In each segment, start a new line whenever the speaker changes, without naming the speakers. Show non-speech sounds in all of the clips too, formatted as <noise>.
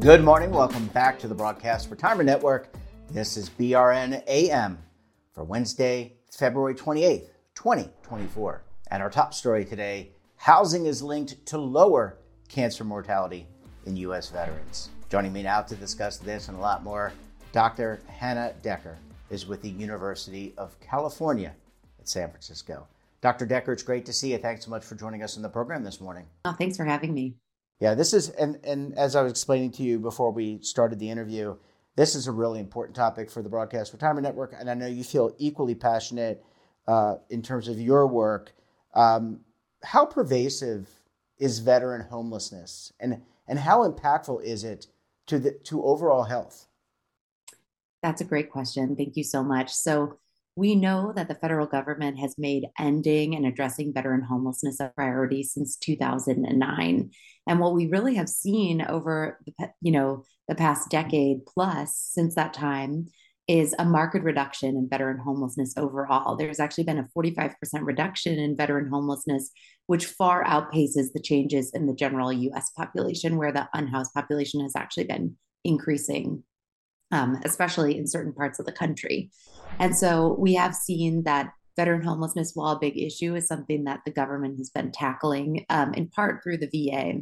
Good morning. Welcome back to the Broadcast Retirement Network. This is BRN AM for Wednesday, February 28th, 2024. And our top story today housing is linked to lower cancer mortality in U.S. veterans. Joining me now to discuss this and a lot more, Dr. Hannah Decker is with the University of California at San Francisco. Dr. Decker, it's great to see you. Thanks so much for joining us in the program this morning.
Oh, thanks for having me.
Yeah, this is, and, and as I was explaining to you before we started the interview, this is a really important topic for the Broadcast Retirement Network. And I know you feel equally passionate uh, in terms of your work. Um, how pervasive is veteran homelessness and, and how impactful is it to, the, to overall health?
That's a great question. Thank you so much. So, we know that the federal government has made ending and addressing veteran homelessness a priority since 2009. And what we really have seen over the, you know, the past decade plus since that time is a marked reduction in veteran homelessness overall. There's actually been a 45% reduction in veteran homelessness, which far outpaces the changes in the general US population, where the unhoused population has actually been increasing um, especially in certain parts of the country. And so we have seen that veteran homelessness, while a big issue, is something that the government has been tackling um, in part through the VA.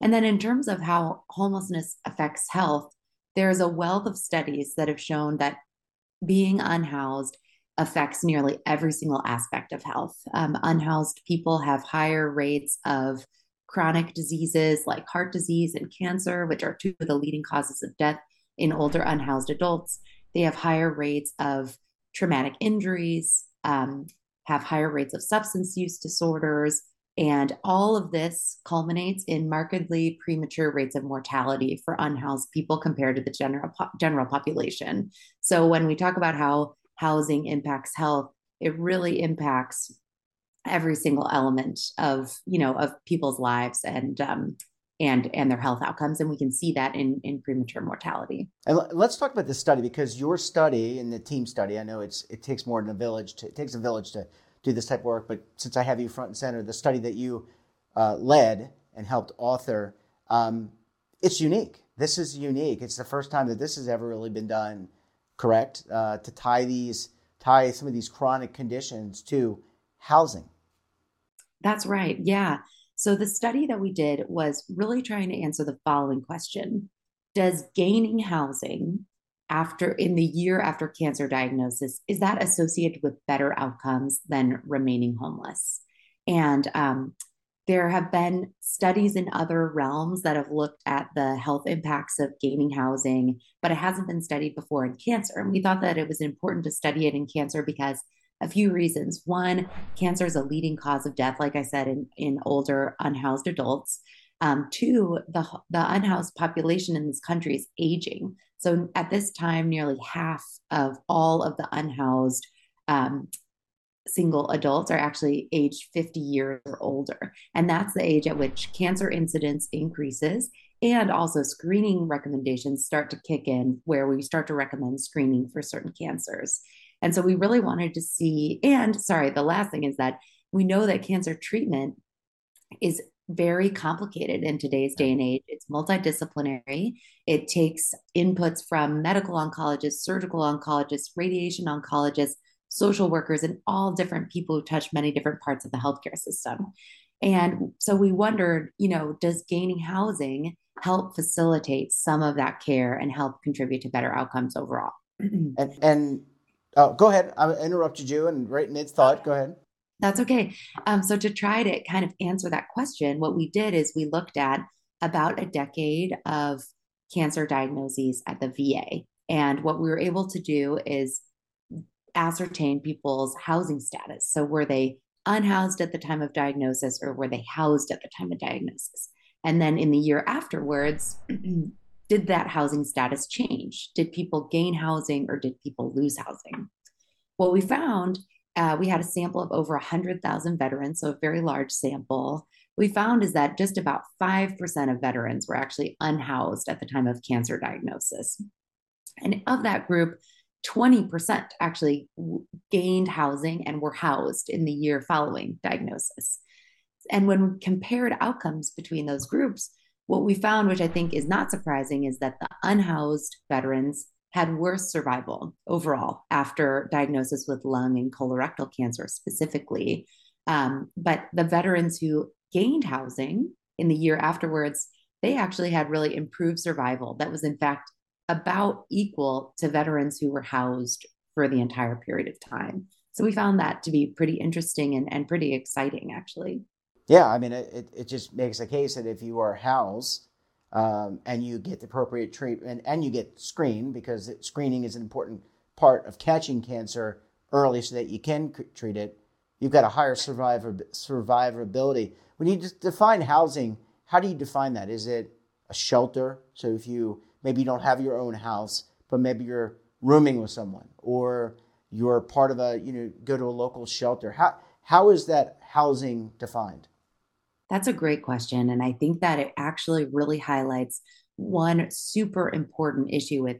And then, in terms of how homelessness affects health, there is a wealth of studies that have shown that being unhoused affects nearly every single aspect of health. Um, unhoused people have higher rates of chronic diseases like heart disease and cancer, which are two of the leading causes of death in older unhoused adults. They have higher rates of traumatic injuries, um, have higher rates of substance use disorders, and all of this culminates in markedly premature rates of mortality for unhoused people compared to the general po- general population. So when we talk about how housing impacts health, it really impacts every single element of you know of people's lives and um, and and their health outcomes and we can see that in in premature mortality.
And let's talk about this study because your study and the team study i know it's it takes more than a village to, it takes a village to do this type of work but since i have you front and center the study that you uh, led and helped author um, it's unique. This is unique. It's the first time that this has ever really been done correct? Uh, to tie these tie some of these chronic conditions to housing.
That's right. Yeah so the study that we did was really trying to answer the following question. Does gaining housing after in the year after cancer diagnosis is that associated with better outcomes than remaining homeless? And um, there have been studies in other realms that have looked at the health impacts of gaining housing but it hasn't been studied before in cancer. And we thought that it was important to study it in cancer because a few reasons. One, cancer is a leading cause of death, like I said, in, in older unhoused adults. Um, two, the, the unhoused population in this country is aging. So at this time, nearly half of all of the unhoused um, single adults are actually aged 50 years or older. And that's the age at which cancer incidence increases. And also, screening recommendations start to kick in where we start to recommend screening for certain cancers. And so we really wanted to see, and sorry, the last thing is that we know that cancer treatment is very complicated in today's day and age. It's multidisciplinary. It takes inputs from medical oncologists, surgical oncologists, radiation oncologists, social workers, and all different people who touch many different parts of the healthcare system. And so we wondered, you know, does gaining housing help facilitate some of that care and help contribute to better outcomes overall?
and, and Oh, go ahead. I interrupted you and right mid thought. Go ahead.
That's okay. Um, so to try to kind of answer that question, what we did is we looked at about a decade of cancer diagnoses at the VA. And what we were able to do is ascertain people's housing status. So were they unhoused at the time of diagnosis or were they housed at the time of diagnosis? And then in the year afterwards, <clears throat> did that housing status change? Did people gain housing or did people lose housing? What we found, uh, we had a sample of over 100,000 veterans, so a very large sample. We found is that just about 5% of veterans were actually unhoused at the time of cancer diagnosis. And of that group, 20% actually gained housing and were housed in the year following diagnosis. And when we compared outcomes between those groups, what we found, which I think is not surprising, is that the unhoused veterans had worse survival overall after diagnosis with lung and colorectal cancer specifically. Um, but the veterans who gained housing in the year afterwards, they actually had really improved survival. That was, in fact, about equal to veterans who were housed for the entire period of time. So we found that to be pretty interesting and, and pretty exciting, actually.
Yeah, I mean, it, it just makes a case that if you are housed um, and you get the appropriate treatment and you get screened, because screening is an important part of catching cancer early so that you can treat it, you've got a higher survivor, survivability. When you define housing, how do you define that? Is it a shelter? So if you maybe you don't have your own house, but maybe you're rooming with someone, or you're part of a you know go to a local shelter. How how is that housing defined?
That's a great question. And I think that it actually really highlights one super important issue with,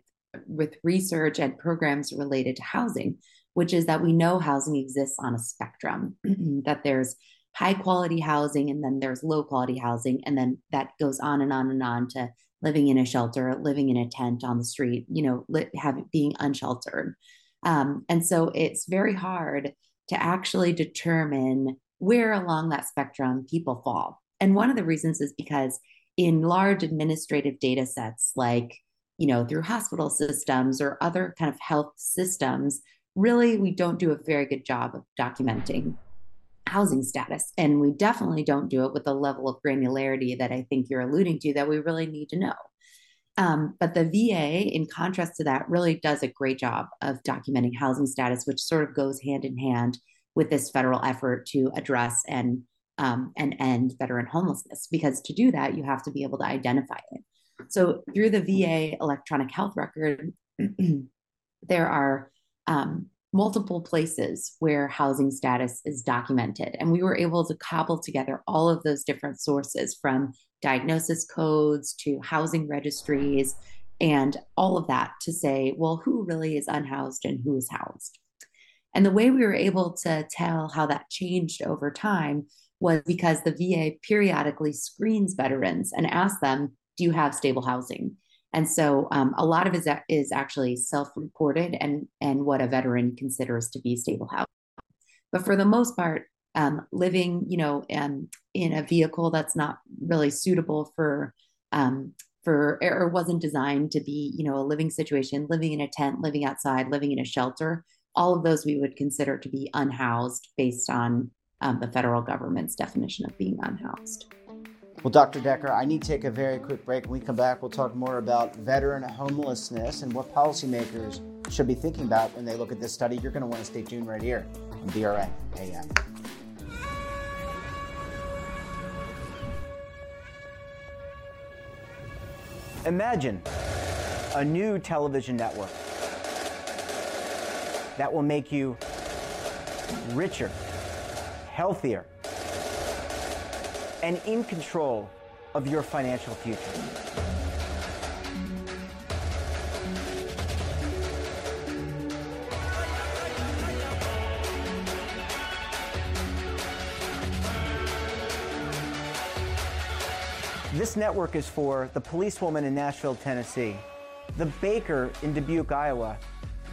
with research and programs related to housing, which is that we know housing exists on a spectrum, <clears throat> that there's high quality housing and then there's low quality housing. And then that goes on and on and on to living in a shelter, living in a tent on the street, you know, li- have, being unsheltered. Um, and so it's very hard to actually determine where along that spectrum people fall. And one of the reasons is because in large administrative data sets, like, you know, through hospital systems or other kind of health systems, really we don't do a very good job of documenting housing status. And we definitely don't do it with the level of granularity that I think you're alluding to that we really need to know. Um, but the VA, in contrast to that, really does a great job of documenting housing status, which sort of goes hand in hand with this federal effort to address and um, and end veteran homelessness. Because to do that, you have to be able to identify it. So through the VA electronic health record, <clears throat> there are um, multiple places where housing status is documented, and we were able to cobble together all of those different sources from diagnosis codes to housing registries and all of that to say, well, who really is unhoused and who is housed. And the way we were able to tell how that changed over time was because the VA periodically screens veterans and asks them, Do you have stable housing? And so um, a lot of it is actually self reported and, and what a veteran considers to be stable housing. But for the most part, um, living, you know, um, in a vehicle that's not really suitable for um, for or wasn't designed to be, you know, a living situation, living in a tent, living outside, living in a shelter, all of those we would consider to be unhoused based on um, the federal government's definition of being unhoused.
Well, Dr. Decker, I need to take a very quick break. When we come back, we'll talk more about veteran homelessness and what policymakers should be thinking about when they look at this study. You're going to want to stay tuned right here on BRN AM. Imagine a new television network that will make you richer, healthier, and in control of your financial future. This network is for the policewoman in Nashville, Tennessee, the baker in Dubuque, Iowa,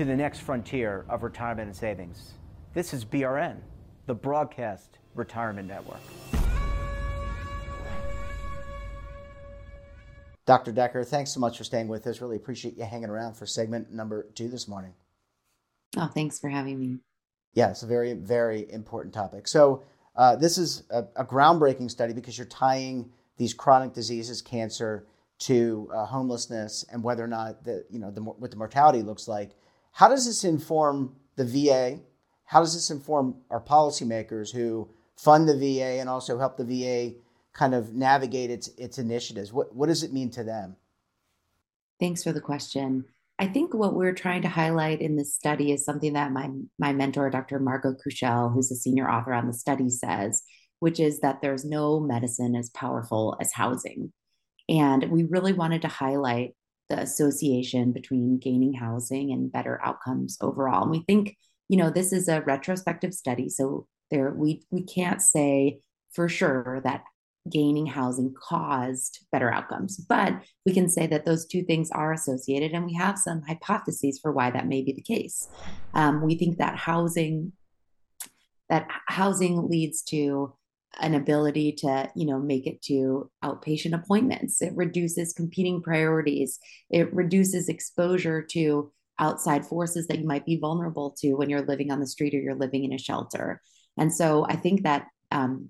to the next frontier of retirement and savings. This is BRN, the Broadcast Retirement Network. Dr. Decker, thanks so much for staying with us. Really appreciate you hanging around for segment number two this morning.
Oh, thanks for having me.
Yeah, it's a very, very important topic. So, uh, this is a, a, groundbreaking study because you're tying these chronic diseases, cancer, to uh, homelessness and whether or not the, you know, the, what the mortality looks like. How does this inform the VA? How does this inform our policymakers who fund the VA and also help the VA kind of navigate its its initiatives? What what does it mean to them?
Thanks for the question. I think what we're trying to highlight in this study is something that my my mentor, Dr. Margot Kushel, who's a senior author on the study, says, which is that there's no medicine as powerful as housing. And we really wanted to highlight the association between gaining housing and better outcomes overall. And we think, you know, this is a retrospective study, so there we we can't say for sure that gaining housing caused better outcomes. But we can say that those two things are associated, and we have some hypotheses for why that may be the case. Um, we think that housing that housing leads to an ability to you know make it to outpatient appointments. It reduces competing priorities. It reduces exposure to outside forces that you might be vulnerable to when you're living on the street or you're living in a shelter. And so i think that um,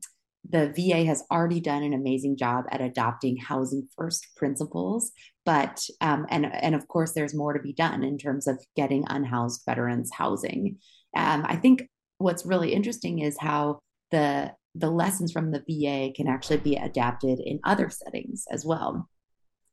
the VA has already done an amazing job at adopting housing first principles, but um, and and of course there's more to be done in terms of getting unhoused veterans housing. Um, I think what's really interesting is how the the lessons from the VA can actually be adapted in other settings as well,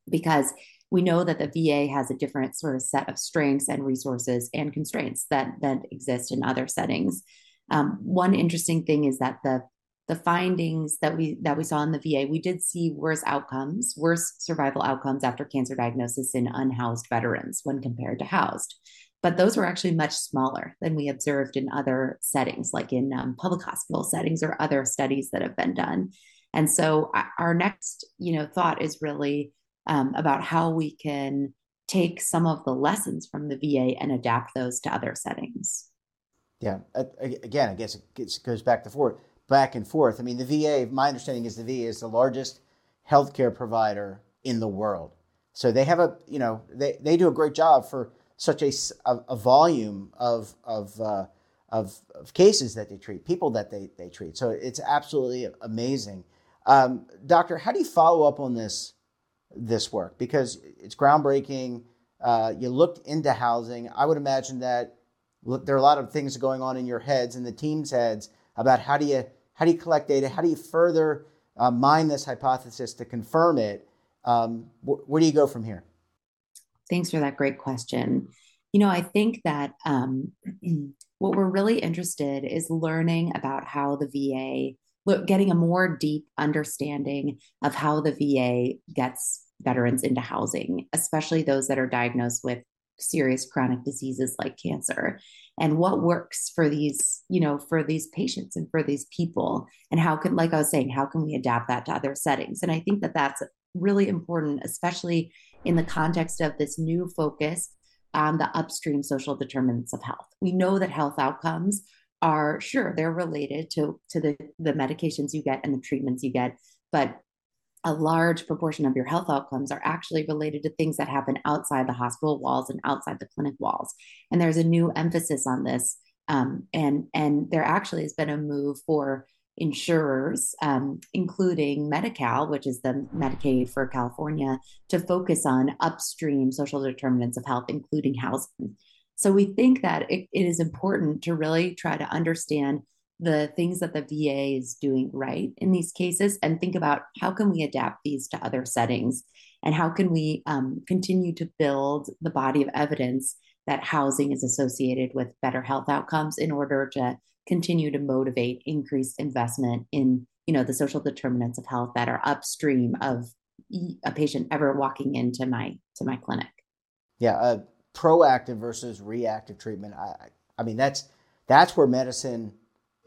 because we know that the VA has a different sort of set of strengths and resources and constraints that that exist in other settings. Um, one interesting thing is that the the findings that we that we saw in the VA, we did see worse outcomes, worse survival outcomes after cancer diagnosis in unhoused veterans when compared to housed. But those were actually much smaller than we observed in other settings, like in um, public hospital settings or other studies that have been done. And so our next, you know, thought is really um, about how we can take some of the lessons from the VA and adapt those to other settings.
Yeah. Again, I guess it goes back to forth back and forth. I mean, the VA, my understanding is the VA is the largest healthcare provider in the world. So they have a, you know, they, they do a great job for such a, a, volume of, of, uh, of, of, cases that they treat, people that they, they treat. So it's absolutely amazing. Um, doctor, how do you follow up on this, this work? Because it's groundbreaking. Uh, you looked into housing. I would imagine that there are a lot of things going on in your heads and the team's heads about how do you how do you collect data? How do you further uh, mine this hypothesis to confirm it? Um, wh- where do you go from here?
Thanks for that great question. You know, I think that um, <clears throat> what we're really interested is learning about how the VA, look, getting a more deep understanding of how the VA gets veterans into housing, especially those that are diagnosed with serious chronic diseases like cancer and what works for these you know for these patients and for these people and how can like i was saying how can we adapt that to other settings and i think that that's really important especially in the context of this new focus on the upstream social determinants of health we know that health outcomes are sure they're related to to the the medications you get and the treatments you get but a large proportion of your health outcomes are actually related to things that happen outside the hospital walls and outside the clinic walls. And there's a new emphasis on this. Um, and and there actually has been a move for insurers, um, including Medi-Cal, which is the Medicaid for California, to focus on upstream social determinants of health, including housing. So we think that it, it is important to really try to understand the things that the VA is doing right in these cases and think about how can we adapt these to other settings and how can we um, continue to build the body of evidence that housing is associated with better health outcomes in order to continue to motivate increased investment in you know the social determinants of health that are upstream of a patient ever walking into my to my clinic
yeah uh, proactive versus reactive treatment i i mean that's that's where medicine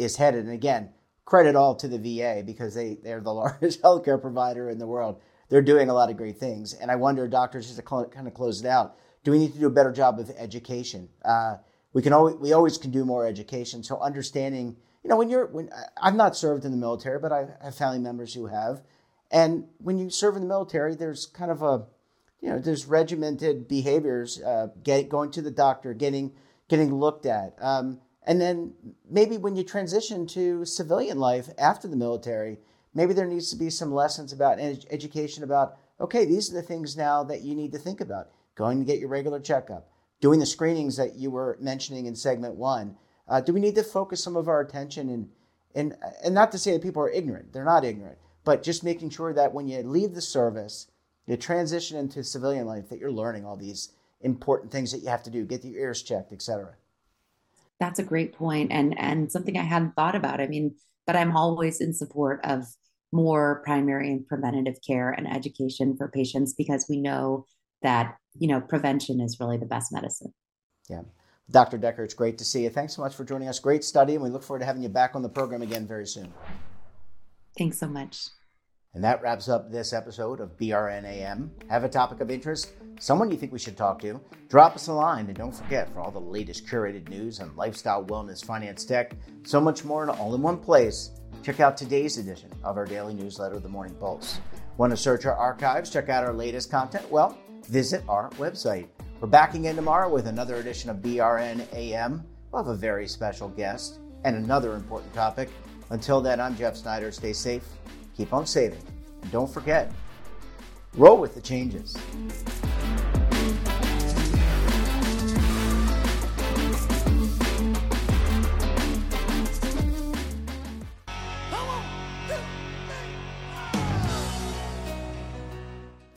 is headed. And again, credit all to the VA because they, they're the <laughs> largest healthcare provider in the world. They're doing a lot of great things. And I wonder, doctors, just to kind of close it out, do we need to do a better job of education? Uh, we can always, we always can do more education. So understanding, you know, when you're, when I've not served in the military, but I have family members who have, And when you serve in the military, there's kind of a, you know, there's regimented behaviors, uh, get, going to the doctor, getting getting looked at. Um, and then maybe when you transition to civilian life after the military, maybe there needs to be some lessons about ed- education about, okay, these are the things now that you need to think about. Going to get your regular checkup, doing the screenings that you were mentioning in segment one. Uh, do we need to focus some of our attention and, and, and not to say that people are ignorant, they're not ignorant, but just making sure that when you leave the service, you transition into civilian life, that you're learning all these important things that you have to do, get your ears checked, et cetera.
That's a great point and and something I hadn't thought about. I mean, but I'm always in support of more primary and preventative care and education for patients because we know that, you know, prevention is really the best medicine.
Yeah. Dr. Decker, it's great to see you. Thanks so much for joining us. Great study, and we look forward to having you back on the program again very soon.
Thanks so much.
And that wraps up this episode of BRNAM. Have a topic of interest? Someone you think we should talk to? Drop us a line and don't forget for all the latest curated news on lifestyle, wellness, finance, tech, so much more in all in one place. Check out today's edition of our daily newsletter, The Morning Pulse. Want to search our archives, check out our latest content? Well, visit our website. We're back again tomorrow with another edition of BRN AM. We'll have a very special guest and another important topic. Until then, I'm Jeff Snyder. Stay safe keep on saving. And don't forget, roll with the changes.